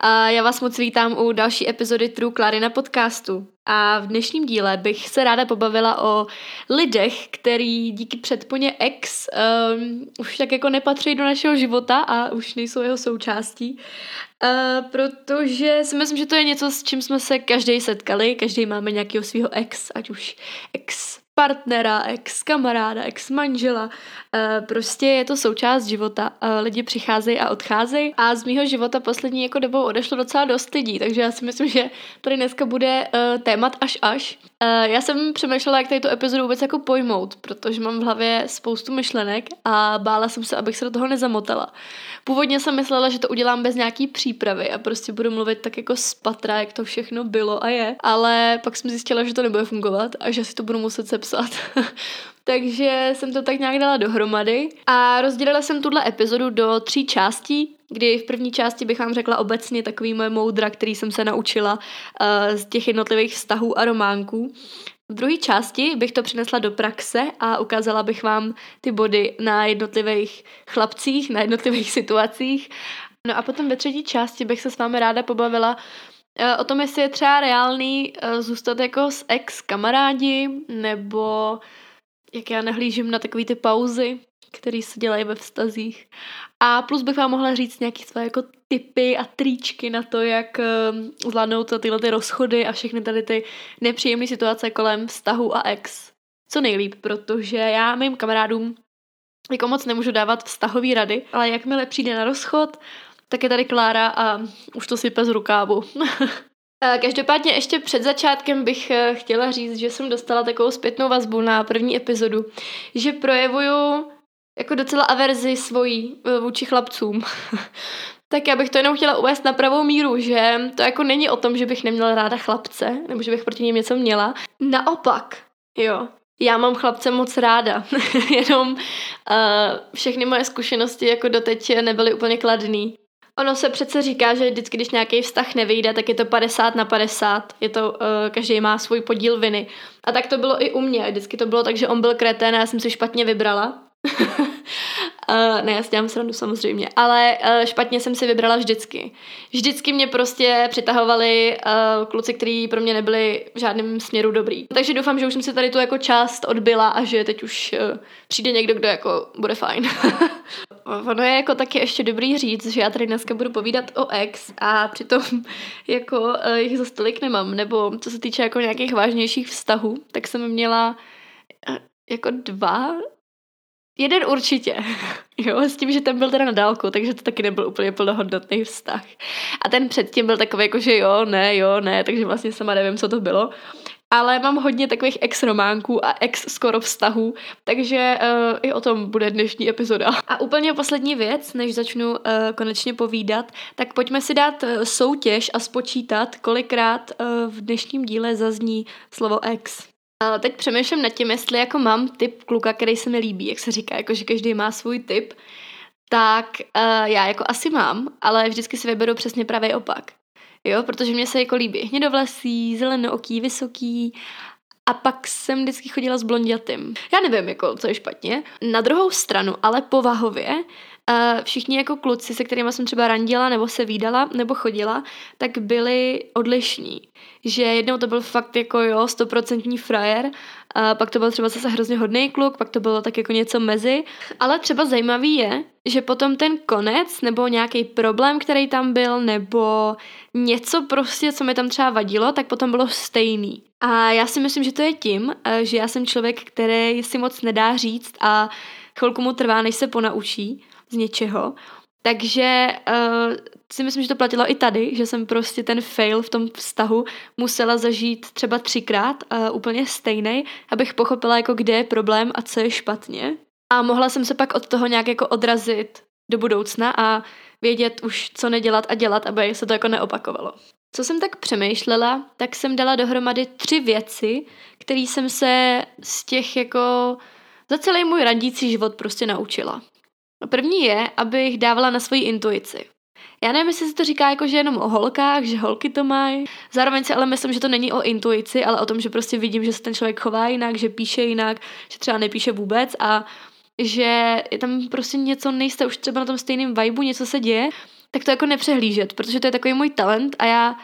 A já vás moc vítám u další epizody True Clarina podcastu. A v dnešním díle bych se ráda pobavila o lidech, který díky předponě ex um, už tak jako nepatří do našeho života a už nejsou jeho součástí. Uh, protože si myslím, že to je něco, s čím jsme se každý setkali, každý máme nějakého svého ex, ať už ex partnera, ex kamaráda, ex manžela. Eh, prostě je to součást života. Eh, lidi přicházejí a odcházejí a z mýho života poslední jako dobou odešlo docela dost lidí, takže já si myslím, že tady dneska bude eh, témat až až. Já jsem přemýšlela, jak tady tu epizodu vůbec jako pojmout, protože mám v hlavě spoustu myšlenek a bála jsem se, abych se do toho nezamotala. Původně jsem myslela, že to udělám bez nějaký přípravy a prostě budu mluvit tak jako z patra, jak to všechno bylo a je, ale pak jsem zjistila, že to nebude fungovat a že si to budu muset sepsat. Takže jsem to tak nějak dala dohromady a rozdělila jsem tuhle epizodu do tří částí, kdy v první části bych vám řekla obecně takový moje moudra, který jsem se naučila uh, z těch jednotlivých vztahů a románků. V druhé části bych to přinesla do praxe a ukázala bych vám ty body na jednotlivých chlapcích, na jednotlivých situacích. No a potom ve třetí části bych se s vámi ráda pobavila eh, o tom, jestli je třeba reálný eh, zůstat jako s ex kamarádi, nebo jak já nahlížím na takové ty pauzy, které se dělají ve vztazích. A plus bych vám mohla říct nějaké své jako tipy a tričky na to, jak uh, zvládnout tyhle ty rozchody a všechny tady ty nepříjemné situace kolem vztahu a ex. Co nejlíp, protože já mým kamarádům jako moc nemůžu dávat vztahový rady, ale jakmile přijde na rozchod, tak je tady Klára a už to sype z rukávu. Každopádně ještě před začátkem bych eh, chtěla říct, že jsem dostala takovou zpětnou vazbu na první epizodu, že projevuju jako docela averzi svojí eh, vůči chlapcům. tak já bych to jenom chtěla uvést na pravou míru, že to jako není o tom, že bych neměla ráda chlapce, nebo že bych proti ním něco měla. Naopak, jo. Já mám chlapce moc ráda, jenom uh, všechny moje zkušenosti jako doteď nebyly úplně kladný. Ono se přece říká, že vždycky, když nějaký vztah nevyjde, tak je to 50 na 50. Je to, uh, každý má svůj podíl viny. A tak to bylo i u mě. Vždycky to bylo tak, že on byl kretén a já jsem si špatně vybrala. Uh, ne, já si dělám srandu samozřejmě, ale uh, špatně jsem si vybrala vždycky. Vždycky mě prostě přitahovali uh, kluci, kteří pro mě nebyli v žádném směru dobrý. Takže doufám, že už jsem si tady tu jako část odbyla a že teď už uh, přijde někdo, kdo jako bude fajn. ono je jako taky ještě dobrý říct, že já tady dneska budu povídat o ex a přitom jako uh, jich za stolik nemám, nebo co se týče jako nějakých vážnějších vztahů, tak jsem měla jako dva Jeden určitě, jo, s tím, že ten byl teda na dálku, takže to taky nebyl úplně plnohodnotný vztah. A ten předtím byl takový jako, že jo, ne, jo, ne, takže vlastně sama nevím, co to bylo. Ale mám hodně takových ex románků a ex skoro vztahů, takže uh, i o tom bude dnešní epizoda. A úplně poslední věc, než začnu uh, konečně povídat, tak pojďme si dát uh, soutěž a spočítat, kolikrát uh, v dnešním díle zazní slovo ex. A teď přemýšlím nad tím, jestli jako mám typ kluka, který se mi líbí, jak se říká, jako že každý má svůj typ, tak uh, já jako asi mám, ale vždycky si vyberu přesně pravý opak. Jo, protože mě se jako líbí hnědovlasý, zelenooký, vysoký a pak jsem vždycky chodila s blondětým. Já nevím, jako, co je špatně. Na druhou stranu, ale povahově, všichni jako kluci, se kterými jsem třeba randila, nebo se výdala, nebo chodila, tak byli odlišní. Že jednou to byl fakt jako jo, stoprocentní frajer, a pak to byl třeba zase hrozně hodný kluk, pak to bylo tak jako něco mezi. Ale třeba zajímavý je, že potom ten konec, nebo nějaký problém, který tam byl, nebo něco prostě, co mi tam třeba vadilo, tak potom bylo stejný. A já si myslím, že to je tím, že já jsem člověk, který si moc nedá říct a chvilku mu trvá, než se ponaučí z něčeho. Takže uh, si myslím, že to platilo i tady, že jsem prostě ten fail v tom vztahu musela zažít třeba třikrát uh, úplně stejný, abych pochopila, jako kde je problém a co je špatně. A mohla jsem se pak od toho nějak jako odrazit do budoucna a vědět už, co nedělat a dělat, aby se to jako neopakovalo. Co jsem tak přemýšlela, tak jsem dala dohromady tři věci, které jsem se z těch jako za celý můj randící život prostě naučila. No první je, abych dávala na svoji intuici. Já nevím, jestli se to říká jako, že jenom o holkách, že holky to mají. Zároveň si ale myslím, že to není o intuici, ale o tom, že prostě vidím, že se ten člověk chová jinak, že píše jinak, že třeba nepíše vůbec a že je tam prostě něco, nejste už třeba na tom stejném vibu, něco se děje, tak to jako nepřehlížet, protože to je takový můj talent a já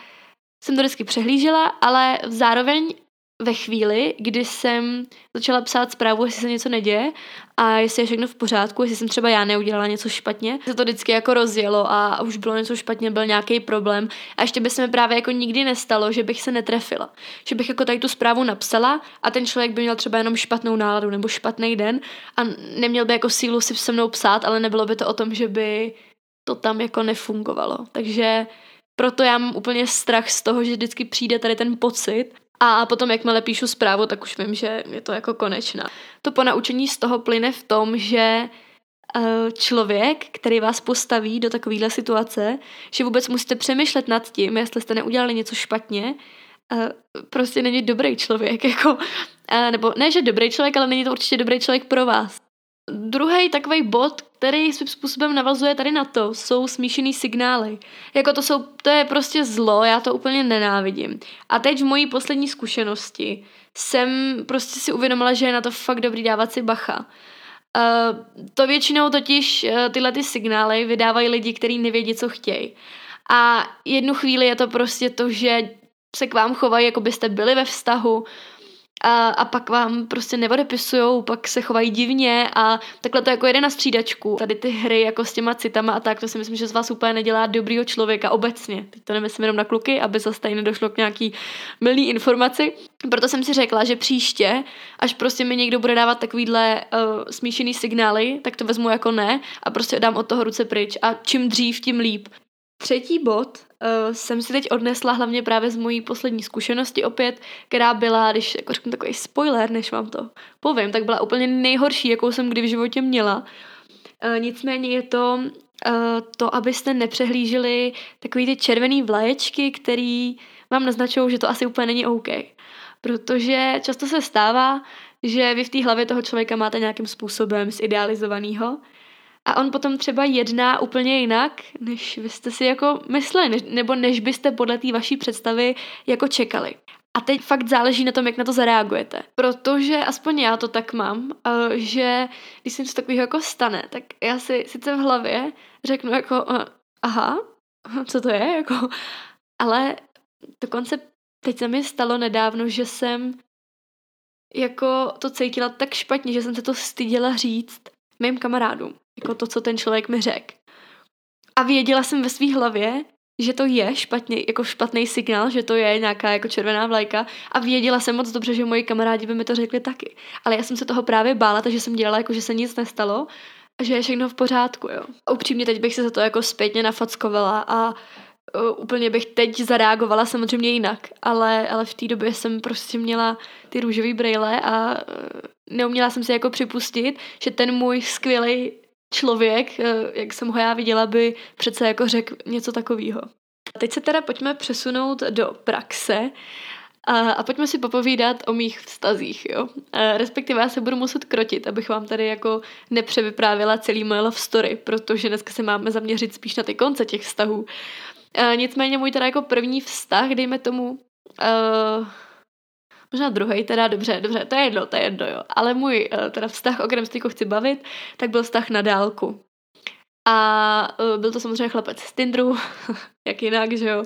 jsem to vždycky přehlížela, ale zároveň ve chvíli, kdy jsem začala psát zprávu, jestli se něco neděje a jestli je všechno v pořádku, jestli jsem třeba já neudělala něco špatně, se to vždycky jako rozjelo a už bylo něco špatně, byl nějaký problém a ještě by se mi právě jako nikdy nestalo, že bych se netrefila. Že bych jako tady tu zprávu napsala a ten člověk by měl třeba jenom špatnou náladu nebo špatný den a neměl by jako sílu si se mnou psát, ale nebylo by to o tom, že by to tam jako nefungovalo. Takže proto já mám úplně strach z toho, že vždycky přijde tady ten pocit a potom, jakmile píšu zprávu, tak už vím, že je to jako konečná. To ponaučení z toho plyne v tom, že eh, člověk, který vás postaví do takovéhle situace, že vůbec musíte přemýšlet nad tím, jestli jste neudělali něco špatně, eh, prostě není dobrý člověk, jako, eh, nebo ne, že dobrý člověk, ale není to určitě dobrý člověk pro vás. Druhý takový bod, který svým způsobem navazuje tady na to, jsou smíšený signály. Jako to, jsou, to je prostě zlo, já to úplně nenávidím. A teď v mojí poslední zkušenosti jsem prostě si uvědomila, že je na to fakt dobrý dávat si bacha. Uh, to většinou totiž uh, tyhle ty signály vydávají lidi, kteří nevědí, co chtějí. A jednu chvíli je to prostě to, že se k vám chovají, jako byste byli ve vztahu, a, a pak vám prostě neodepisujou, pak se chovají divně a takhle to jako jede na střídačku. Tady ty hry jako s těma citama a tak, to si myslím, že z vás úplně nedělá dobrýho člověka obecně. Teď to nemyslím jenom na kluky, aby zase tady nedošlo k nějaký milný informaci. Proto jsem si řekla, že příště, až prostě mi někdo bude dávat takovýhle uh, smíšený signály, tak to vezmu jako ne a prostě dám od toho ruce pryč a čím dřív, tím líp. Třetí bod uh, jsem si teď odnesla hlavně právě z mojí poslední zkušenosti opět, která byla, když jako řeknu takový spoiler, než vám to povím, tak byla úplně nejhorší, jakou jsem kdy v životě měla. Uh, nicméně je to uh, to, abyste nepřehlíželi takový ty červený vlaječky, který vám naznačují, že to asi úplně není OK. Protože často se stává, že vy v té hlavě toho člověka máte nějakým způsobem zidealizovanýho a on potom třeba jedná úplně jinak, než vy jste si jako mysleli, nebo než byste podle té vaší představy jako čekali. A teď fakt záleží na tom, jak na to zareagujete. Protože aspoň já to tak mám, eh, že když se něco takového jako stane, tak já si sice v hlavě řeknu jako eh, aha, co to je, jako, ale dokonce teď se mi stalo nedávno, že jsem jako to cítila tak špatně, že jsem se to styděla říct mým kamarádům jako to, co ten člověk mi řekl. A věděla jsem ve své hlavě, že to je špatně, jako špatný signál, že to je nějaká jako červená vlajka a věděla jsem moc dobře, že moji kamarádi by mi to řekli taky. Ale já jsem se toho právě bála, takže jsem dělala jako, že se nic nestalo a že je všechno v pořádku, jo. A upřímně teď bych se za to jako zpětně nafackovala a uh, úplně bych teď zareagovala samozřejmě jinak, ale, ale v té době jsem prostě měla ty růžové brýle a uh, neuměla jsem si jako připustit, že ten můj skvělý člověk, eh, jak jsem ho já viděla, by přece jako řekl něco takového. Teď se teda pojďme přesunout do praxe a, a pojďme si popovídat o mých vztazích, jo. A respektive já se budu muset krotit, abych vám tady jako nepřevyprávila celý moje love story, protože dneska se máme zaměřit spíš na ty konce těch vztahů. A nicméně můj teda jako první vztah, dejme tomu, uh, možná druhý, teda dobře, dobře, to je jedno, to je jedno, jo. Ale můj uh, teda vztah, o kterém se chci bavit, tak byl vztah na dálku. A uh, byl to samozřejmě chlapec z Tindru, jak jinak, že jo.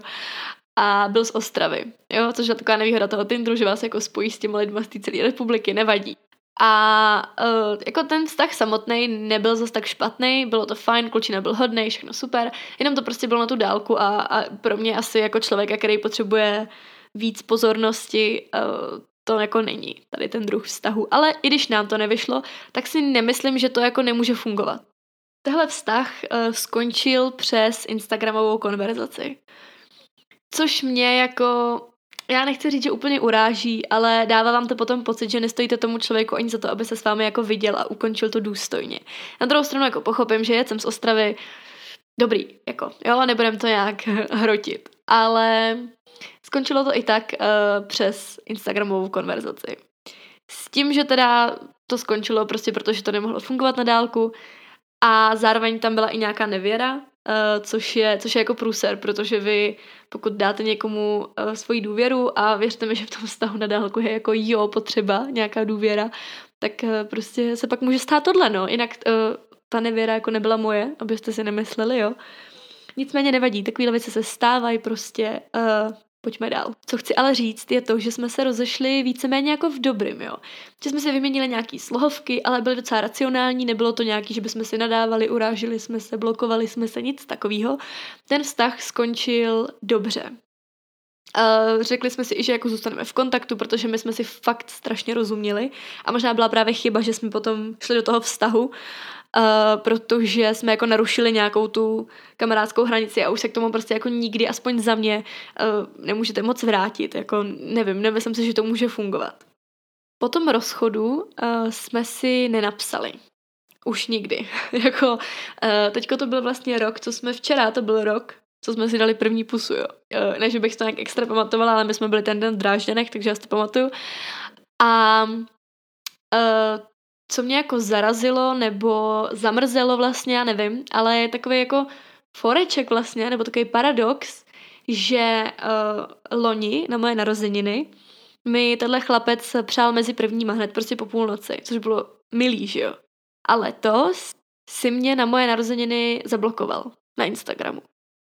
A byl z Ostravy, jo, což je taková nevýhoda toho Tindru, že vás jako spojí s těmi lidmi z té celé republiky, nevadí. A uh, jako ten vztah samotný nebyl zase tak špatný, bylo to fajn, klučina byl hodný, všechno super, jenom to prostě bylo na tu dálku a, a pro mě asi jako člověka, který potřebuje víc pozornosti, eh, to jako není tady ten druh vztahu. Ale i když nám to nevyšlo, tak si nemyslím, že to jako nemůže fungovat. Tehle vztah uh, skončil přes Instagramovou konverzaci. Což mě jako, já nechci říct, že úplně uráží, ale dává vám to potom pocit, že nestojíte tomu člověku ani za to, aby se s vámi jako viděl a ukončil to důstojně. Na druhou stranu jako pochopím, že jsem z Ostravy, dobrý, jako, jo, nebudem to nějak hrotit. Ale Skončilo to i tak uh, přes Instagramovou konverzaci. S tím, že teda to skončilo prostě protože to nemohlo fungovat na dálku a zároveň tam byla i nějaká nevěra, uh, což, je, což je jako průser, protože vy pokud dáte někomu uh, svoji důvěru a věřte mi, že v tom vztahu na dálku je jako jo potřeba nějaká důvěra, tak uh, prostě se pak může stát tohle, no. Jinak uh, ta nevěra jako nebyla moje, abyste si nemysleli, jo. Nicméně nevadí, takovéhle věci se stávají prostě. Uh, pojďme dál. Co chci ale říct, je to, že jsme se rozešli víceméně jako v dobrým, jo. Že jsme si vyměnili nějaký slohovky, ale byly docela racionální, nebylo to nějaký, že bychom si nadávali, urážili jsme se, blokovali jsme se, nic takového. Ten vztah skončil dobře. Řekli jsme si i, že jako zůstaneme v kontaktu, protože my jsme si fakt strašně rozuměli a možná byla právě chyba, že jsme potom šli do toho vztahu, Uh, protože jsme jako narušili nějakou tu kamarádskou hranici a už se k tomu prostě jako nikdy, aspoň za mě, uh, nemůžete moc vrátit. Jako nevím, nemyslím si, že to může fungovat. Po tom rozchodu uh, jsme si nenapsali. Už nikdy. jako, uh, teďko to byl vlastně rok, co jsme včera, to byl rok, co jsme si dali první pusu, jo. Ne, že bych to nějak extra pamatovala, ale my jsme byli ten den v Drážděnech, takže já si to pamatuju. A uh, co mě jako zarazilo nebo zamrzelo vlastně, já nevím, ale je takový jako foreček vlastně, nebo takový paradox, že uh, loni na moje narozeniny mi tenhle chlapec přál mezi prvníma hned prostě po půlnoci, což bylo milý, že jo. A letos si mě na moje narozeniny zablokoval na Instagramu.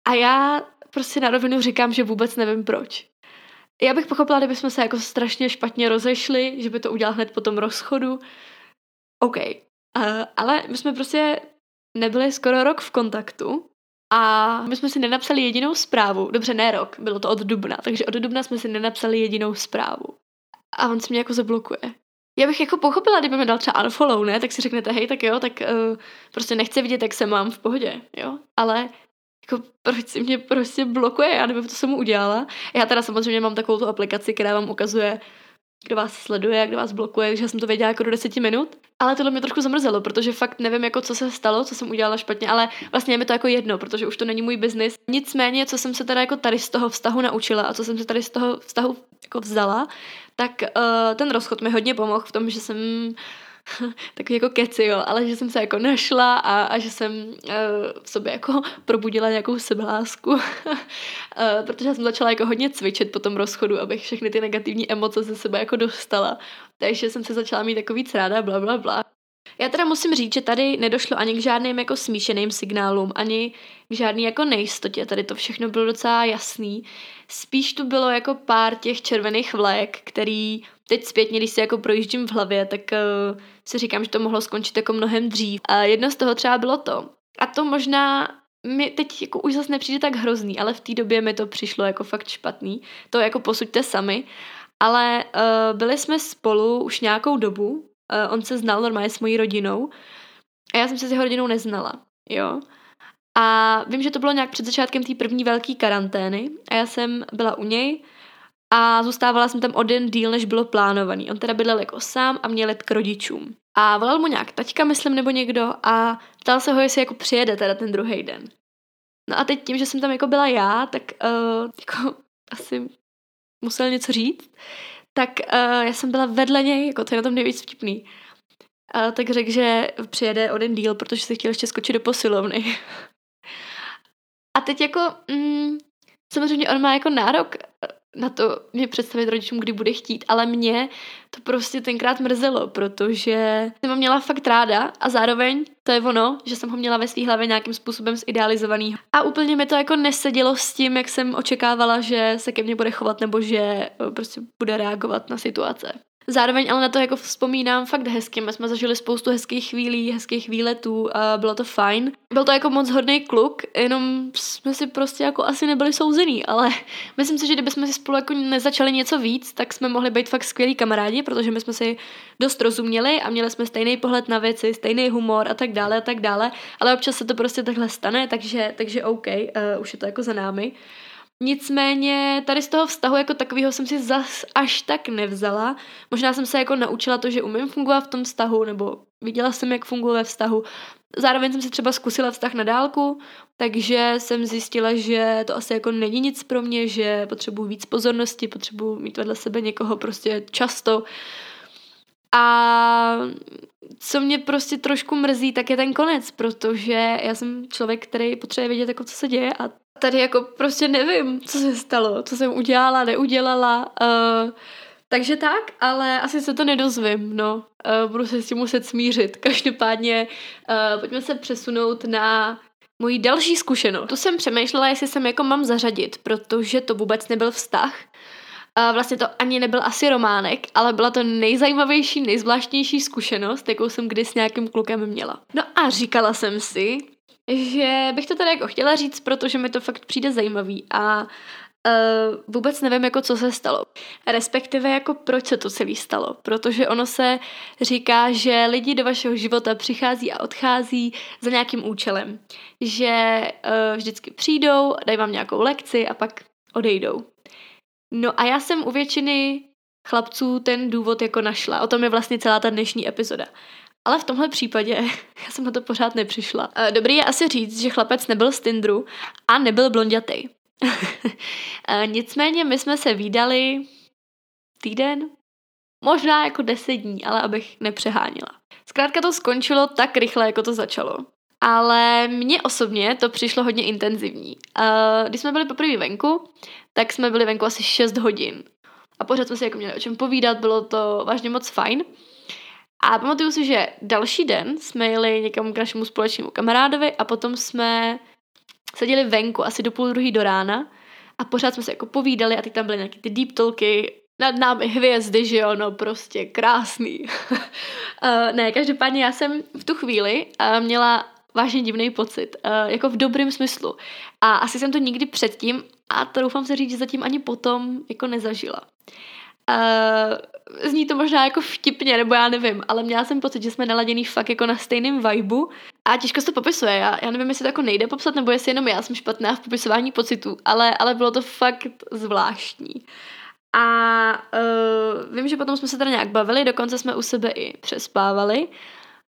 A já prostě na rovinu říkám, že vůbec nevím proč. Já bych pochopila, kdybychom se jako strašně špatně rozešli, že by to udělal hned po tom rozchodu, OK. Uh, ale my jsme prostě nebyli skoro rok v kontaktu a my jsme si nenapsali jedinou zprávu. Dobře, ne rok, bylo to od dubna, takže od dubna jsme si nenapsali jedinou zprávu. A on se mě jako zablokuje. Já bych jako pochopila, kdyby mi dal třeba unfollow, ne? Tak si řeknete, hej, tak jo, tak uh, prostě nechci vidět, jak se mám v pohodě, jo? Ale jako proč si mě prostě blokuje, já nevím, co jsem mu udělala. Já teda samozřejmě mám takovou tu aplikaci, která vám ukazuje kdo vás sleduje, kdo vás blokuje, že jsem to věděla jako do deseti minut. Ale tohle mě trošku zamrzelo, protože fakt nevím, jako co se stalo, co jsem udělala špatně, ale vlastně je mi to jako jedno, protože už to není můj biznis. Nicméně, co jsem se teda jako tady z toho vztahu naučila a co jsem se tady z toho vztahu jako vzala, tak uh, ten rozchod mi hodně pomohl v tom, že jsem takový jako keci, jo, ale že jsem se jako našla a, a že jsem uh, v sobě jako probudila nějakou sebelásku, uh, protože jsem začala jako hodně cvičit po tom rozchodu, abych všechny ty negativní emoce ze sebe jako dostala. Takže jsem se začala mít jako víc ráda, bla, bla, bla. Já teda musím říct, že tady nedošlo ani k žádným jako smíšeným signálům, ani k žádný jako nejistotě. Tady to všechno bylo docela jasný. Spíš tu bylo jako pár těch červených vlajek, který teď zpětně, když si jako projíždím v hlavě, tak uh, si říkám, že to mohlo skončit jako mnohem dřív. A jedno z toho třeba bylo to. A to možná mi teď jako už zase nepřijde tak hrozný, ale v té době mi to přišlo jako fakt špatný. To jako posuďte sami. Ale uh, byli jsme spolu už nějakou dobu. Uh, on se znal normálně s mojí rodinou. A já jsem se s jeho rodinou neznala. Jo. A vím, že to bylo nějak před začátkem té první velké karantény a já jsem byla u něj a zůstávala jsem tam o den díl, než bylo plánovaný. On teda bydlel jako sám a měl let k rodičům. A volal mu nějak taťka, myslím, nebo někdo a ptal se ho, jestli jako přijede teda ten druhý den. No a teď tím, že jsem tam jako byla já, tak uh, jako asi musel něco říct, tak uh, já jsem byla vedle něj, jako to je na tom nejvíc vtipný. Uh, tak řekl, že přijede o den díl, protože si chtěl ještě skočit do posilovny. a teď jako, mm, samozřejmě on má jako nárok na to mě představit rodičům, kdy bude chtít, ale mě to prostě tenkrát mrzelo, protože jsem ho měla fakt ráda a zároveň to je ono, že jsem ho měla ve své hlavě nějakým způsobem zidealizovaný. A úplně mi to jako nesedělo s tím, jak jsem očekávala, že se ke mně bude chovat nebo že eh, prostě bude reagovat na situace. Zároveň ale na to jako vzpomínám fakt hezky. My jsme zažili spoustu hezkých chvílí, hezkých výletů a bylo to fajn. Byl to jako moc hodný kluk, jenom jsme si prostě jako asi nebyli souzený, ale myslím si, že kdybychom si spolu jako nezačali něco víc, tak jsme mohli být fakt skvělí kamarádi, protože my jsme si dost rozuměli a měli jsme stejný pohled na věci, stejný humor a tak dále a tak dále, ale občas se to prostě takhle stane, takže, takže OK, uh, už je to jako za námi. Nicméně tady z toho vztahu jako takového jsem si zas až tak nevzala. Možná jsem se jako naučila to, že umím fungovat v tom vztahu, nebo viděla jsem, jak funguje ve vztahu. Zároveň jsem si třeba zkusila vztah na dálku, takže jsem zjistila, že to asi jako není nic pro mě, že potřebuji víc pozornosti, potřebuji mít vedle sebe někoho prostě často. A co mě prostě trošku mrzí, tak je ten konec, protože já jsem člověk, který potřebuje vědět, jako co se děje a tady jako prostě nevím, co se stalo, co jsem udělala, neudělala. Uh, takže tak, ale asi se to nedozvím, no. Uh, budu se s tím muset smířit. Každopádně uh, pojďme se přesunout na Mojí další zkušenost. Tu jsem přemýšlela, jestli jsem jako mám zařadit, protože to vůbec nebyl vztah. A vlastně to ani nebyl asi románek, ale byla to nejzajímavější, nejzvláštnější zkušenost, jakou jsem kdy s nějakým klukem měla. No a říkala jsem si, že bych to tady jako chtěla říct, protože mi to fakt přijde zajímavý a Uh, vůbec nevím, jako co se stalo. Respektive, jako proč se to celé stalo. Protože ono se říká, že lidi do vašeho života přichází a odchází za nějakým účelem. Že uh, vždycky přijdou, dají vám nějakou lekci a pak odejdou. No a já jsem u většiny chlapců ten důvod jako našla. O tom je vlastně celá ta dnešní epizoda. Ale v tomhle případě já jsem na to pořád nepřišla. Uh, dobrý je asi říct, že chlapec nebyl z Tindru a nebyl blondětej. Nicméně my jsme se výdali týden, možná jako deset dní, ale abych nepřehánila. Zkrátka to skončilo tak rychle, jako to začalo. Ale mně osobně to přišlo hodně intenzivní. Když jsme byli poprvé venku, tak jsme byli venku asi 6 hodin. A pořád jsme si jako měli o čem povídat, bylo to vážně moc fajn. A pamatuju si, že další den jsme jeli někam k našemu společnému kamarádovi a potom jsme seděli venku asi do půl druhý do rána a pořád jsme se jako povídali a teď tam byly nějaké ty deep talky, nad námi hvězdy, že jo, no prostě krásný. uh, ne, každopádně já jsem v tu chvíli uh, měla vážně divný pocit, uh, jako v dobrém smyslu. A asi jsem to nikdy předtím a to doufám se říct, že zatím ani potom jako nezažila. Uh, zní to možná jako vtipně, nebo já nevím, ale měla jsem pocit, že jsme naladěný fakt jako na stejném vibu a těžko se to popisuje. Já, já nevím, jestli to jako nejde popsat, nebo jestli jenom já jsem špatná v popisování pocitů, ale, ale bylo to fakt zvláštní. A uh, vím, že potom jsme se teda nějak bavili, dokonce jsme u sebe i přespávali,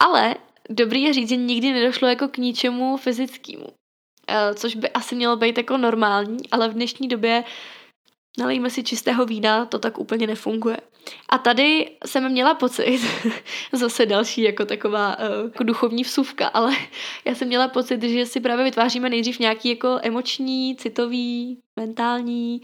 ale dobrý je říct, že nikdy nedošlo jako k ničemu fyzickému. Uh, což by asi mělo být jako normální, ale v dnešní době nalejme si čistého vína, to tak úplně nefunguje. A tady jsem měla pocit, zase další jako taková uh, jako duchovní vsuvka, ale já jsem měla pocit, že si právě vytváříme nejdřív nějaký jako emoční, citový, mentální,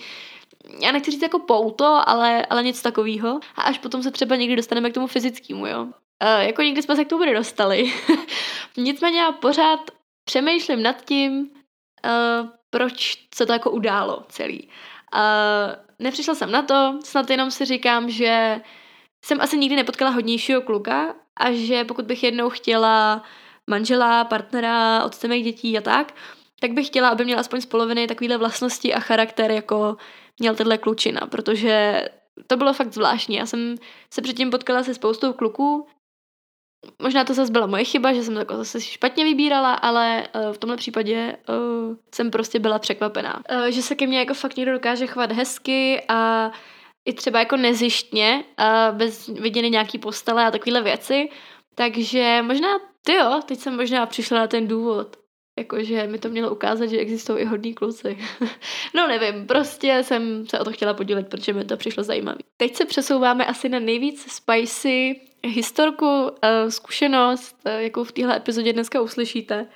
já nechci říct jako pouto, ale, ale něco takového. A až potom se třeba někdy dostaneme k tomu fyzickému, jo. Uh, jako někdy jsme se k tomu nedostali. Nicméně já pořád přemýšlím nad tím, uh, proč se to jako událo celý. Uh, nepřišla jsem na to, snad jenom si říkám, že jsem asi nikdy nepotkala hodnějšího kluka a že pokud bych jednou chtěla manžela, partnera, otce mých dětí a tak, tak bych chtěla, aby měl aspoň z poloviny takovýhle vlastnosti a charakter, jako měl tenhle klučina, protože to bylo fakt zvláštní. Já jsem se předtím potkala se spoustou kluků, Možná to zase byla moje chyba, že jsem to jako zase špatně vybírala, ale uh, v tomhle případě uh, jsem prostě byla překvapená. Uh, že se ke mně jako fakt někdo dokáže chovat hezky a i třeba jako nezištně, uh, bez vidění nějaký postele a takovéhle věci. Takže možná, ty jo, teď jsem možná přišla na ten důvod. Jakože mi to mělo ukázat, že existují i hodní kluci. no nevím, prostě jsem se o to chtěla podílet, protože mi to přišlo zajímavé. Teď se přesouváme asi na nejvíc spicy historku, eh, zkušenost, eh, jakou v téhle epizodě dneska uslyšíte.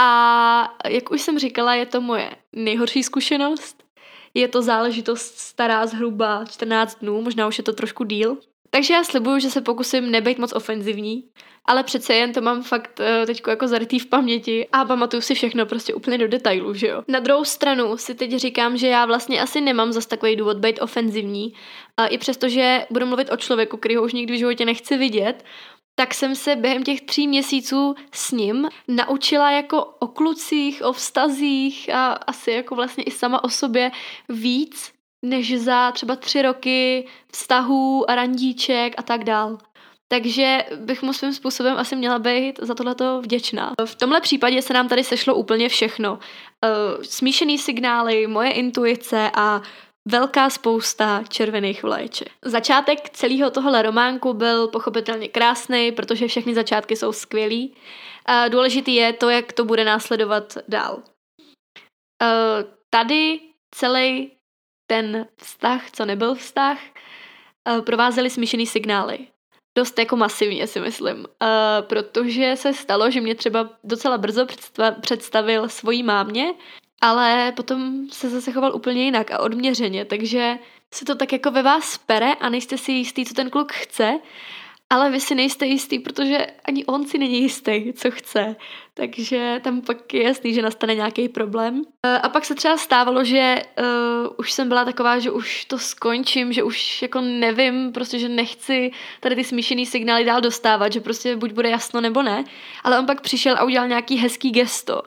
A jak už jsem říkala, je to moje nejhorší zkušenost. Je to záležitost stará zhruba 14 dnů, možná už je to trošku díl. Takže já slibuju, že se pokusím nebejt moc ofenzivní, ale přece jen to mám fakt uh, teď jako zarytý v paměti a pamatuju si všechno prostě úplně do detailů, že jo. Na druhou stranu si teď říkám, že já vlastně asi nemám zas takový důvod být ofenzivní, uh, i přesto, že budu mluvit o člověku, který ho už nikdy v životě nechci vidět, tak jsem se během těch tří měsíců s ním naučila jako o klucích, o vztazích a asi jako vlastně i sama o sobě víc, než za třeba tři roky vztahů a randíček a tak dál. Takže bych mu svým způsobem asi měla být za tohleto vděčná. V tomhle případě se nám tady sešlo úplně všechno. Uh, smíšený signály, moje intuice a velká spousta červených vlaječek. Začátek celého tohle románku byl pochopitelně krásný, protože všechny začátky jsou skvělý. Uh, důležitý je to, jak to bude následovat dál. Uh, tady celý ten vztah, co nebyl vztah, uh, provázely smíšený signály. Dost jako masivně si myslím, uh, protože se stalo, že mě třeba docela brzo představil svojí mámě, ale potom se zase choval úplně jinak a odměřeně, takže se to tak jako ve vás pere a nejste si jistý, co ten kluk chce ale vy si nejste jistý, protože ani on si není jistý, co chce. Takže tam pak je jasný, že nastane nějaký problém. E, a pak se třeba stávalo, že uh, už jsem byla taková, že už to skončím, že už jako nevím, prostě, že nechci tady ty smíšený signály dál dostávat, že prostě buď bude jasno nebo ne. Ale on pak přišel a udělal nějaký hezký gesto,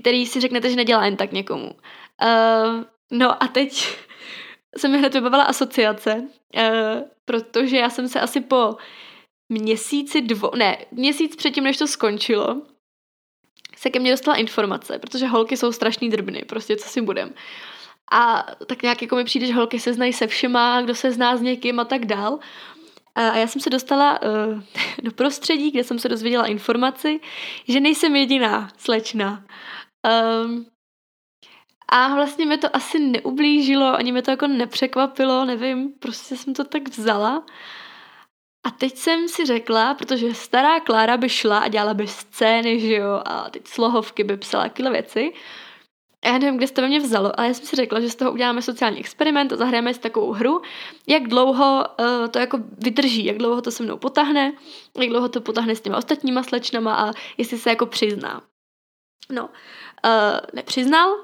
který si řeknete, že nedělá jen tak někomu. Uh, no a teď se mi hned vybavila asociace, uh, protože já jsem se asi po měsíci dvo, ne, měsíc předtím, než to skončilo, se ke mně dostala informace, protože holky jsou strašný drbny, prostě co si budem. A tak nějak jako mi přijde, že holky se znají se všema, kdo se zná s někým a tak dál. A já jsem se dostala uh, do prostředí, kde jsem se dozvěděla informaci, že nejsem jediná slečna. Um, a vlastně mi to asi neublížilo, ani mi to jako nepřekvapilo, nevím, prostě jsem to tak vzala. A teď jsem si řekla, protože stará Klára by šla a dělala by scény, že jo, a teď slohovky by psala takové věci. A já nevím, kde se to ve mě vzalo, ale já jsem si řekla, že z toho uděláme sociální experiment a zahrajeme si takovou hru, jak dlouho uh, to jako vydrží, jak dlouho to se mnou potahne, jak dlouho to potahne s těma ostatníma slečnama a jestli se jako přizná. No, uh, nepřiznal,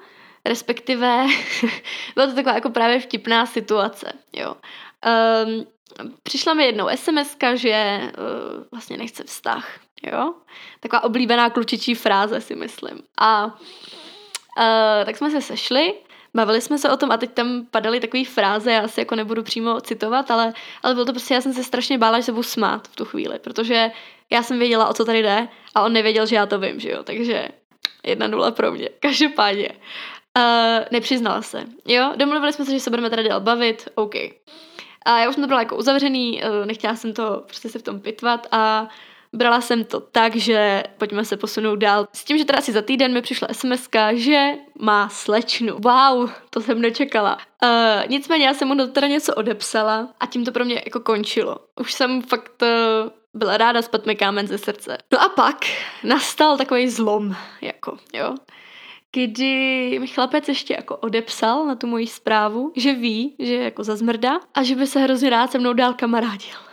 respektive byla to taková jako právě vtipná situace, jo. Um, přišla mi jednou sms že uh, vlastně nechce vztah, jo. Taková oblíbená klučičí fráze si myslím. A uh, tak jsme se sešli, bavili jsme se o tom a teď tam padaly takové fráze, já si jako nebudu přímo citovat, ale, ale bylo to prostě, já jsem se strašně bála, že se budu smát v tu chvíli, protože já jsem věděla, o co tady jde a on nevěděl, že já to vím, že jo, takže jedna nula pro mě, každopádně. Uh, nepřiznala se, jo, domluvili jsme se, že se budeme tady dál bavit, OK. A já už jsem to byla jako uzavřený, uh, nechtěla jsem to prostě se v tom pitvat a brala jsem to tak, že pojďme se posunout dál. S tím, že teda asi za týden mi přišla sms že má slečnu. Wow, to jsem nečekala. Uh, nicméně já jsem mu teda něco odepsala a tím to pro mě jako končilo. Už jsem fakt uh, byla ráda, spat mi kámen ze srdce. No a pak nastal takový zlom, jako, jo kdy mi chlapec ještě jako odepsal na tu moji zprávu, že ví, že je jako zazmrda a že by se hrozně rád se mnou dál kamarádil.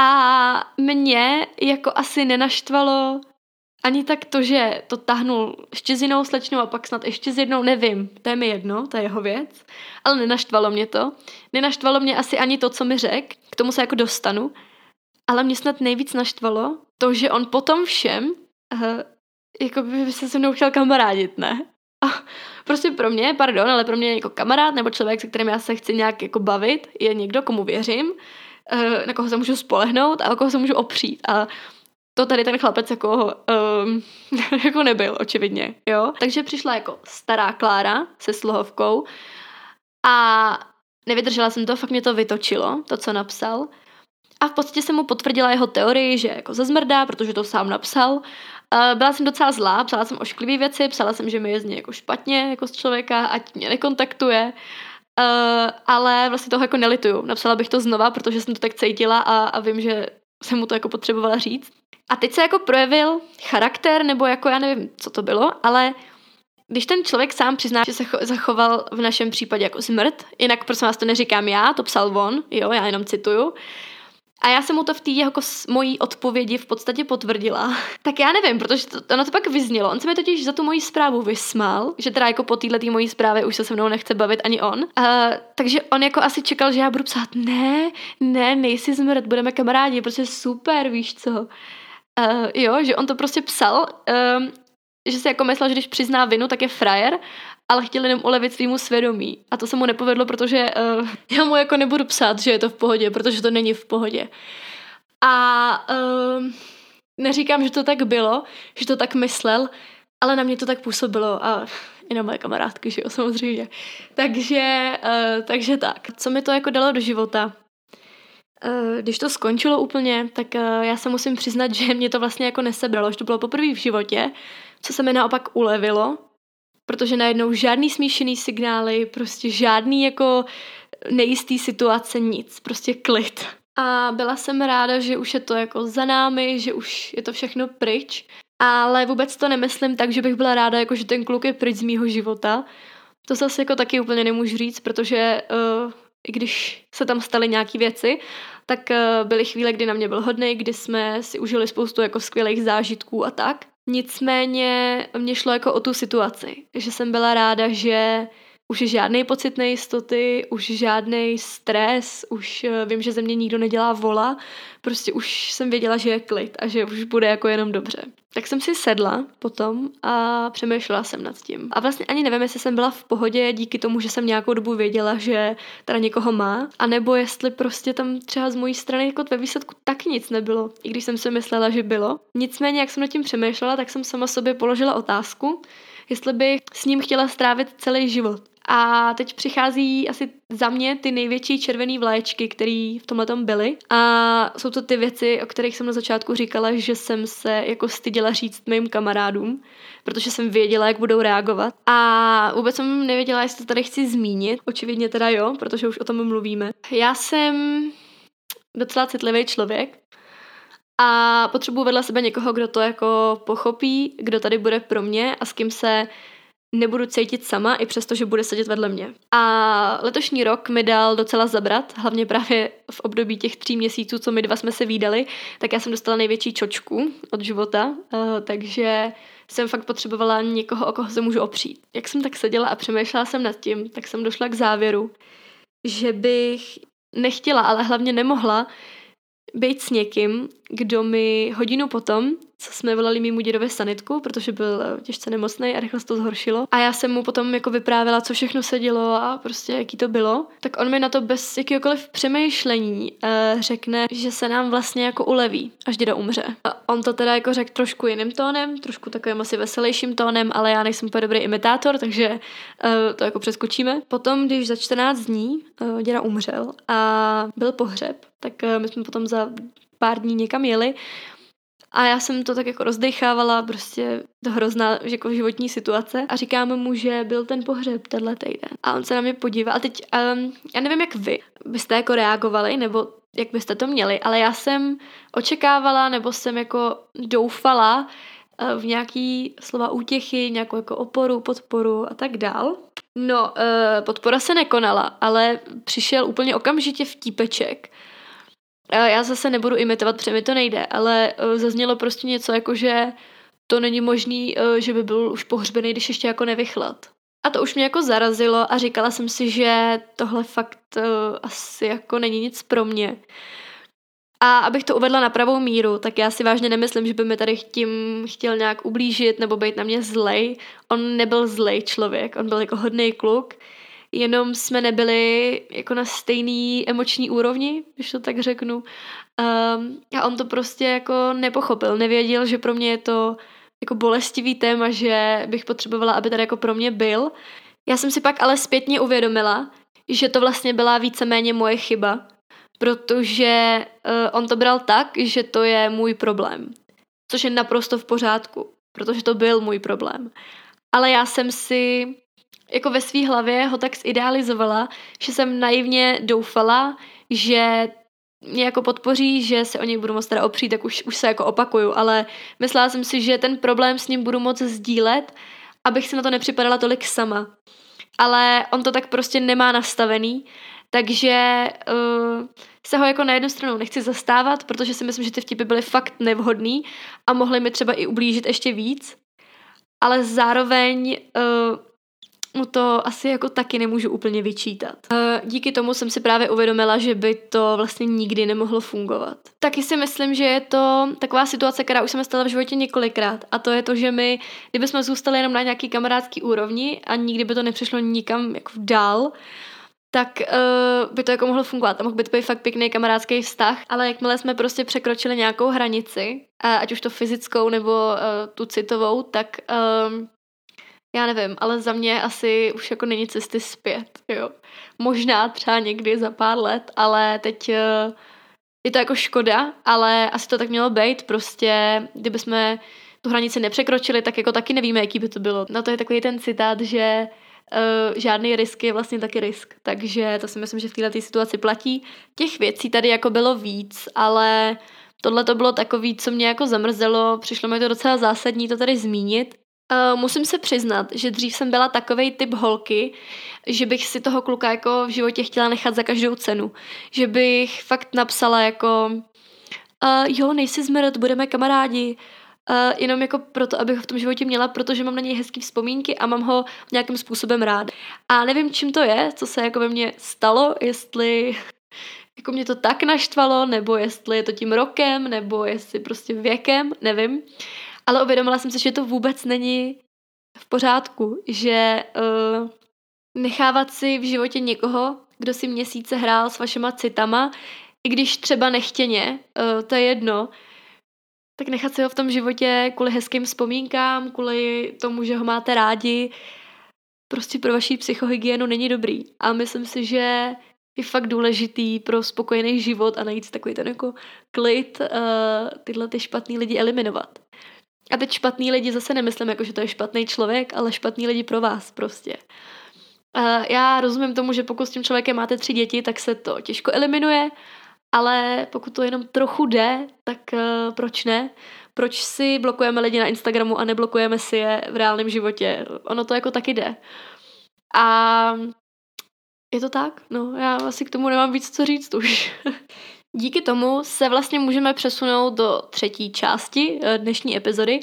A mě jako asi nenaštvalo ani tak to, že to tahnul ještě s jinou slečnou a pak snad ještě s jednou, nevím, to je mi jedno, to je jeho věc, ale nenaštvalo mě to. Nenaštvalo mě asi ani to, co mi řek, k tomu se jako dostanu, ale mě snad nejvíc naštvalo to, že on potom všem uh, jako by se se mnou chtěl kamarádit, ne? A prostě pro mě, pardon, ale pro mě jako kamarád nebo člověk, se kterým já se chci nějak jako bavit, je někdo, komu věřím, eh, na koho se můžu spolehnout a o koho se můžu opřít. A to tady ten chlapec jako, um, jako nebyl, očividně, jo. Takže přišla jako stará Klára se slohovkou a nevydržela jsem to, fakt mě to vytočilo, to, co napsal. A v podstatě jsem mu potvrdila jeho teorii, že jako zazmrdá, protože to sám napsal Uh, byla jsem docela zlá, psala jsem ošklivé věci, psala jsem, že mi je z něj jako špatně, jako z člověka, ať mě nekontaktuje, uh, ale vlastně toho jako nelituju. Napsala bych to znova, protože jsem to tak cítila a, a vím, že jsem mu to jako potřebovala říct. A teď se jako projevil charakter, nebo jako já nevím, co to bylo, ale když ten člověk sám přizná, že se zachoval v našem případě jako smrt, jinak prosím vás to neříkám já, to psal on, jo, já jenom cituju, a já jsem mu to v té jako mojí odpovědi v podstatě potvrdila. tak já nevím, protože to, ono to pak vyznělo. On se mi totiž za tu moji zprávu vysmál, že teda jako po této mojí zprávě už se se mnou nechce bavit ani on. Uh, takže on jako asi čekal, že já budu psát, ne, ne, nejsi zmrt, budeme kamarádi, prostě super, víš co. Uh, jo, že on to prostě psal, um, že si jako myslel, že když přizná vinu, tak je frajer ale chtěl jenom ulevit svýmu svědomí. A to se mu nepovedlo, protože uh, já mu jako nebudu psát, že je to v pohodě, protože to není v pohodě. A uh, neříkám, že to tak bylo, že to tak myslel, ale na mě to tak působilo a i na moje kamarádky, že jo, samozřejmě. Takže, uh, takže tak. Co mi to jako dalo do života? Když to skončilo úplně, tak já se musím přiznat, že mě to vlastně jako nesebralo, že to bylo poprvé v životě, co se mi naopak ulevilo, protože najednou žádný smíšený signály, prostě žádný jako nejistý situace, nic, prostě klid. A byla jsem ráda, že už je to jako za námi, že už je to všechno pryč, ale vůbec to nemyslím tak, že bych byla ráda, jako že ten kluk je pryč z mýho života. To zase jako taky úplně nemůžu říct, protože uh, i když se tam staly nějaké věci, tak uh, byly chvíle, kdy na mě byl hodný, kdy jsme si užili spoustu jako skvělých zážitků a tak. Nicméně mě šlo jako o tu situaci, že jsem byla ráda, že už žádný pocit nejistoty, už žádný stres, už eh, vím, že ze mě nikdo nedělá vola, prostě už jsem věděla, že je klid a že už bude jako jenom dobře. Tak jsem si sedla potom a přemýšlela jsem nad tím. A vlastně ani nevím, jestli jsem byla v pohodě díky tomu, že jsem nějakou dobu věděla, že teda někoho má, anebo jestli prostě tam třeba z mojí strany jako ve výsledku tak nic nebylo, i když jsem si myslela, že bylo. Nicméně, jak jsem nad tím přemýšlela, tak jsem sama sobě položila otázku, jestli bych s ním chtěla strávit celý život. A teď přichází asi za mě ty největší červené vlaječky, které v tomhle byly. A jsou to ty věci, o kterých jsem na začátku říkala, že jsem se jako styděla říct mým kamarádům, protože jsem věděla, jak budou reagovat. A vůbec jsem nevěděla, jestli to tady chci zmínit. Očividně teda jo, protože už o tom mluvíme. Já jsem docela citlivý člověk, a potřebuji vedle sebe někoho, kdo to jako pochopí, kdo tady bude pro mě a s kým se nebudu cítit sama, i přesto, že bude sedět vedle mě. A letošní rok mi dal docela zabrat, hlavně právě v období těch tří měsíců, co my dva jsme se výdali, tak já jsem dostala největší čočku od života, uh, takže jsem fakt potřebovala někoho, o koho se můžu opřít. Jak jsem tak seděla a přemýšlela jsem nad tím, tak jsem došla k závěru, že bych nechtěla, ale hlavně nemohla být s někým, kdo mi hodinu potom, co jsme volali mimo dědovi sanitku, protože byl eh, těžce nemocný a rychle se to zhoršilo. A já jsem mu potom jako vyprávěla, co všechno se dělo a prostě jaký to bylo. Tak on mi na to bez jakýkoliv přemýšlení uh, řekne, že se nám vlastně jako uleví, až děda umře. A on to teda jako řekl trošku jiným tónem, trošku takovým asi veselějším tónem, ale já nejsem úplně dobrý imitator, takže uh, to jako přeskočíme. Potom, když za 14 dní uh, děda umřel a byl pohřeb, tak my jsme potom za pár dní někam jeli a já jsem to tak jako rozdechávala, prostě to hrozná jako životní situace a říkáme mu, že byl ten pohřeb tenhle týden. A on se na mě podíval a teď, um, já nevím jak vy, byste jako reagovali, nebo jak byste to měli, ale já jsem očekávala, nebo jsem jako doufala uh, v nějaký slova útěchy, nějakou jako oporu, podporu a tak dál. No, uh, podpora se nekonala, ale přišel úplně okamžitě vtípeček, já zase nebudu imitovat, protože mi to nejde, ale eh, zaznělo prostě něco jako, že to není možný, eh, že by byl už pohřbený, když ještě jako nevychlat. A to už mě jako zarazilo a říkala jsem si, že tohle fakt uh, asi jako není nic pro mě. A abych to uvedla na pravou míru, tak já si vážně nemyslím, že by mi tady tím chtěl nějak ublížit nebo být na mě zlej. On nebyl zlej člověk, on byl jako hodný kluk jenom jsme nebyli jako na stejný emoční úrovni, když to tak řeknu. Um, a on to prostě jako nepochopil, nevěděl, že pro mě je to jako bolestivý téma, že bych potřebovala, aby tady jako pro mě byl. Já jsem si pak ale zpětně uvědomila, že to vlastně byla víceméně moje chyba, protože uh, on to bral tak, že to je můj problém. Což je naprosto v pořádku, protože to byl můj problém. Ale já jsem si jako ve své hlavě ho tak zidealizovala, že jsem naivně doufala, že mě jako podpoří, že se o něj budu moc teda opřít, tak už, už se jako opakuju, ale myslela jsem si, že ten problém s ním budu moc sdílet, abych si na to nepřipadala tolik sama. Ale on to tak prostě nemá nastavený, takže uh, se ho jako na jednu stranu nechci zastávat, protože si myslím, že ty vtipy byly fakt nevhodný a mohly mi třeba i ublížit ještě víc, ale zároveň uh, mu to asi jako taky nemůžu úplně vyčítat. Eh, díky tomu jsem si právě uvědomila, že by to vlastně nikdy nemohlo fungovat. Taky si myslím, že je to taková situace, která už jsme stala v životě několikrát a to je to, že my, kdyby jsme zůstali jenom na nějaký kamarádský úrovni a nikdy by to nepřišlo nikam jako dál, tak uh, by to jako mohlo fungovat. A mohl by to být fakt pěkný kamarádský vztah, ale jakmile jsme prostě překročili nějakou hranici, ať už to fyzickou nebo uh, tu citovou, tak uh, já nevím, ale za mě asi už jako není cesty zpět, jo. Možná třeba někdy za pár let, ale teď eh, je to jako škoda, ale asi to tak mělo být, prostě kdyby jsme tu hranici nepřekročili, tak jako taky nevíme, jaký by to bylo. Na to je takový ten citát, že uh, žádný risk je vlastně taky risk, takže to si myslím, že v této situaci platí. Těch věcí tady jako bylo víc, ale tohle to bylo takový, co mě jako zamrzelo, přišlo mi to docela zásadní to tady zmínit, Uh, musím se přiznat, že dřív jsem byla takovej typ holky, že bych si toho kluka jako v životě chtěla nechat za každou cenu. Že bych fakt napsala jako uh, jo, nejsi zmrt, budeme kamarádi. Uh, jenom jako proto, abych ho v tom životě měla, protože mám na něj hezký vzpomínky a mám ho nějakým způsobem rád. A nevím, čím to je, co se jako ve mně stalo, jestli jako mě to tak naštvalo, nebo jestli je to tím rokem, nebo jestli prostě věkem, nevím. Ale uvědomila jsem si, že to vůbec není v pořádku, že uh, nechávat si v životě někoho, kdo si měsíce hrál s vašima citama, i když třeba nechtěně, uh, to je jedno, tak nechat si ho v tom životě kvůli hezkým vzpomínkám, kvůli tomu, že ho máte rádi, prostě pro vaši psychohygienu není dobrý. A myslím si, že je fakt důležitý pro spokojený život a najít takový ten jako klid uh, tyhle ty špatný lidi eliminovat. A teď špatný lidi zase nemyslím jako, že to je špatný člověk, ale špatný lidi pro vás prostě. Uh, já rozumím tomu, že pokud s tím člověkem máte tři děti, tak se to těžko eliminuje, ale pokud to jenom trochu jde, tak uh, proč ne? Proč si blokujeme lidi na Instagramu a neblokujeme si je v reálném životě? Ono to jako taky jde. A je to tak? No, já asi k tomu nemám víc co říct už. Díky tomu se vlastně můžeme přesunout do třetí části eh, dnešní epizody.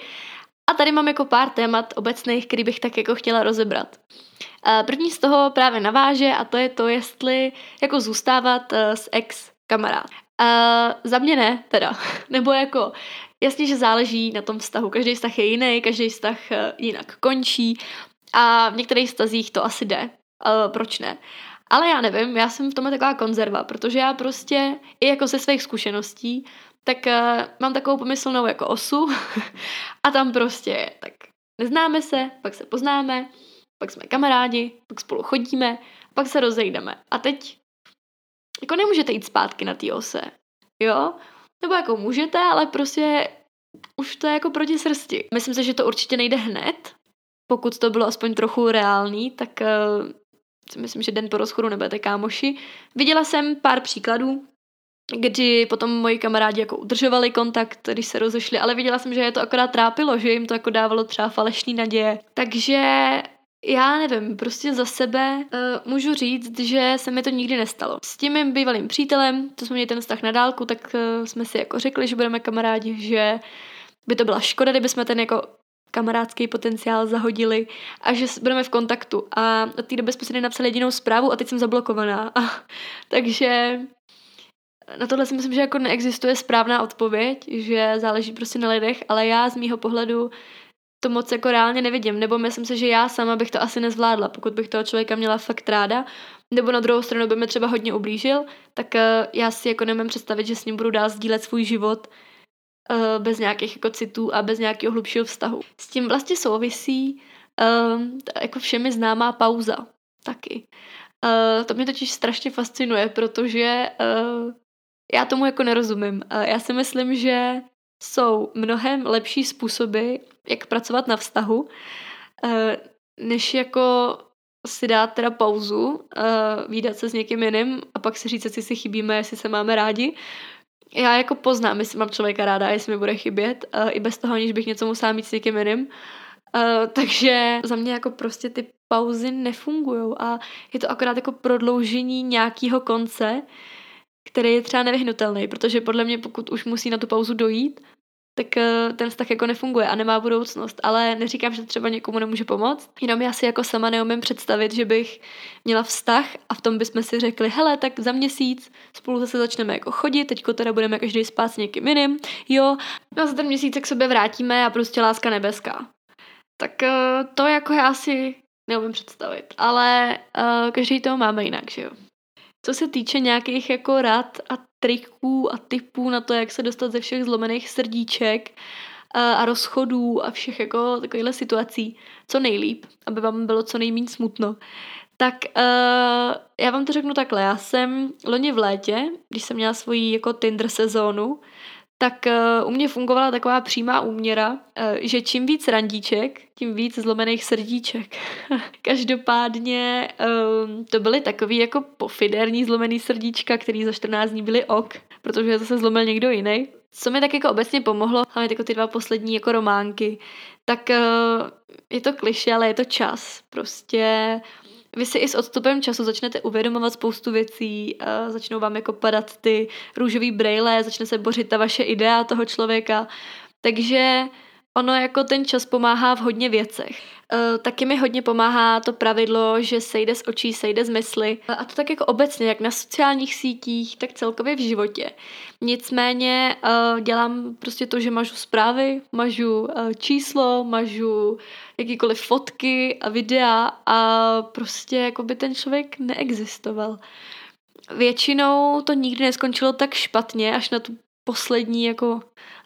A tady mám jako pár témat obecných, který bych tak jako chtěla rozebrat. Eh, první z toho právě naváže a to je to, jestli jako zůstávat eh, s ex kamarád. za mě ne, teda. Nebo jako, jasně, že záleží na tom vztahu. Každý vztah je jiný, každý vztah jinak končí a v některých vztazích to asi jde. proč ne? Ale já nevím, já jsem v tom taková konzerva, protože já prostě i jako ze svých zkušeností, tak uh, mám takovou pomyslnou jako osu a tam prostě tak neznáme se, pak se poznáme, pak jsme kamarádi, pak spolu chodíme, pak se rozejdeme. A teď jako nemůžete jít zpátky na té ose, jo? Nebo jako můžete, ale prostě už to je jako proti srsti. Myslím si, že to určitě nejde hned, pokud to bylo aspoň trochu reálný, tak uh, si myslím, že den po rozchodu nebudete kámoši. Viděla jsem pár příkladů, kdy potom moji kamarádi jako udržovali kontakt, když se rozešli, ale viděla jsem, že je to akorát trápilo, že jim to jako dávalo třeba falešný naděje. Takže já nevím, prostě za sebe uh, můžu říct, že se mi to nikdy nestalo. S tím mým bývalým přítelem, to jsme měli ten vztah na dálku, tak uh, jsme si jako řekli, že budeme kamarádi, že by to byla škoda, kdyby jsme ten jako kamarádský potenciál zahodili a že budeme v kontaktu. A od té doby jsme si nenapsali jedinou zprávu a teď jsem zablokovaná. A, takže na tohle si myslím, že jako neexistuje správná odpověď, že záleží prostě na lidech, ale já z mýho pohledu to moc jako reálně nevidím, nebo myslím si, že já sama bych to asi nezvládla, pokud bych toho člověka měla fakt ráda, nebo na druhou stranu by mi třeba hodně ublížil, tak uh, já si jako nemám představit, že s ním budu dál sdílet svůj život, bez nějakých jako citů a bez nějakého hlubšího vztahu. S tím vlastně souvisí um, jako všemi známá pauza taky. Uh, to mě totiž strašně fascinuje, protože uh, já tomu jako nerozumím. Uh, já si myslím, že jsou mnohem lepší způsoby, jak pracovat na vztahu, uh, než jako si dát teda pauzu, uh, výdat se s někým jiným a pak si říct, jestli si chybíme, jestli se máme rádi, já jako poznám, jestli mám člověka ráda, jestli mi bude chybět, uh, i bez toho, aniž bych něco musela mít s někým jiným. Uh, takže za mě jako prostě ty pauzy nefungují a je to akorát jako prodloužení nějakého konce, který je třeba nevyhnutelný, protože podle mě pokud už musí na tu pauzu dojít, tak eh, ten vztah jako nefunguje a nemá budoucnost. Ale neříkám, že třeba někomu nemůže pomoct, jenom já si jako sama neumím představit, že bych měla vztah a v tom bychom si řekli, hele, tak za měsíc spolu zase začneme jako chodit, teďko teda budeme každý spát s někým jiným, jo, no za ten měsíc k sobě vrátíme a prostě láska nebeská. Tak eh, to jako já si neumím představit, ale uh, každý to máme jinak, že jo. Co se týče nějakých jako rad a triků a typů na to, jak se dostat ze všech zlomených srdíček a rozchodů a všech jako takovýchhle situací co nejlíp, aby vám bylo co nejméně smutno. Tak uh, já vám to řeknu takhle. Já jsem loni v létě, když jsem měla svoji jako Tinder sezónu, tak uh, u mě fungovala taková přímá úměra, uh, že čím víc randíček, tím víc zlomených srdíček. Každopádně um, to byly takový jako pofiderní zlomený srdíčka, který za 14 dní byly ok. protože zase zlomil někdo jiný. Co mi tak jako obecně pomohlo, hlavně jako ty dva poslední jako románky, tak uh, je to kliše, ale je to čas. Prostě vy si i s odstupem času začnete uvědomovat spoustu věcí, začnou vám jako padat ty růžový brejle, začne se bořit ta vaše idea toho člověka. Takže ono jako ten čas pomáhá v hodně věcech. Uh, taky mi hodně pomáhá to pravidlo, že sejde z očí, sejde z mysli. A to tak jako obecně, jak na sociálních sítích, tak celkově v životě. Nicméně uh, dělám prostě to, že mažu zprávy, mažu uh, číslo, mažu jakýkoliv fotky a videa a prostě jako by ten člověk neexistoval. Většinou to nikdy neskončilo tak špatně, až na tu poslední jako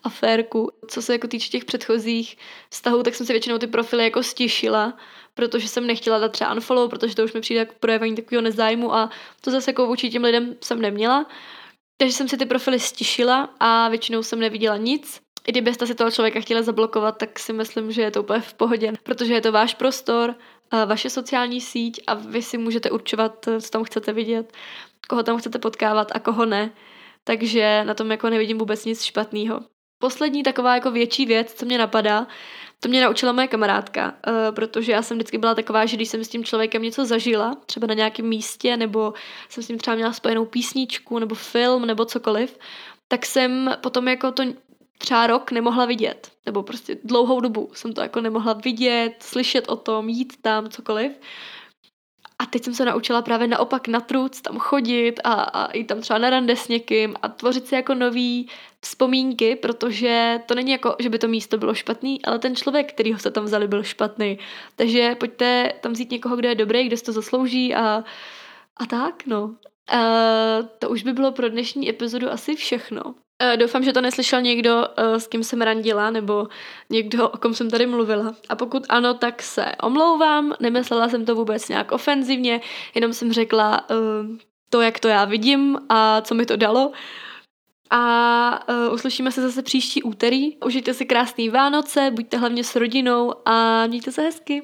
aférku. Co se jako týče těch předchozích vztahů, tak jsem si většinou ty profily jako stišila, protože jsem nechtěla dát třeba unfollow, protože to už mi přijde jako projevení takového nezájmu a to zase jako vůči těm lidem jsem neměla. Takže jsem si ty profily stišila a většinou jsem neviděla nic. I kdybyste si toho člověka chtěla zablokovat, tak si myslím, že je to úplně v pohodě, protože je to váš prostor, vaše sociální síť a vy si můžete určovat, co tam chcete vidět, koho tam chcete potkávat a koho ne. Takže na tom jako nevidím vůbec nic špatného. Poslední taková jako větší věc, co mě napadá, to mě naučila moje kamarádka, uh, protože já jsem vždycky byla taková, že když jsem s tím člověkem něco zažila, třeba na nějakém místě, nebo jsem s ním třeba měla spojenou písničku, nebo film, nebo cokoliv, tak jsem potom jako to třeba rok nemohla vidět, nebo prostě dlouhou dobu jsem to jako nemohla vidět, slyšet o tom, jít tam, cokoliv. A teď jsem se naučila právě naopak na truc tam chodit a, a i tam třeba na rande s někým a tvořit si jako nový vzpomínky, protože to není jako, že by to místo bylo špatný, ale ten člověk, který ho se tam vzali, byl špatný. Takže pojďte tam vzít někoho, kdo je dobrý, kdo si to zaslouží a, a tak, no. Uh, to už by bylo pro dnešní epizodu asi všechno. Eh, doufám, že to neslyšel někdo, eh, s kým jsem randila, nebo někdo, o kom jsem tady mluvila. A pokud ano, tak se omlouvám, nemyslela jsem to vůbec nějak ofenzivně, jenom jsem řekla eh, to, jak to já vidím a co mi to dalo. A uslyšíme se zase příští úterý. Užijte si krásný Vánoce, buďte hlavně s rodinou a mějte se hezky.